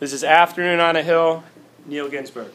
This is Afternoon on a Hill. Neil Ginsberg.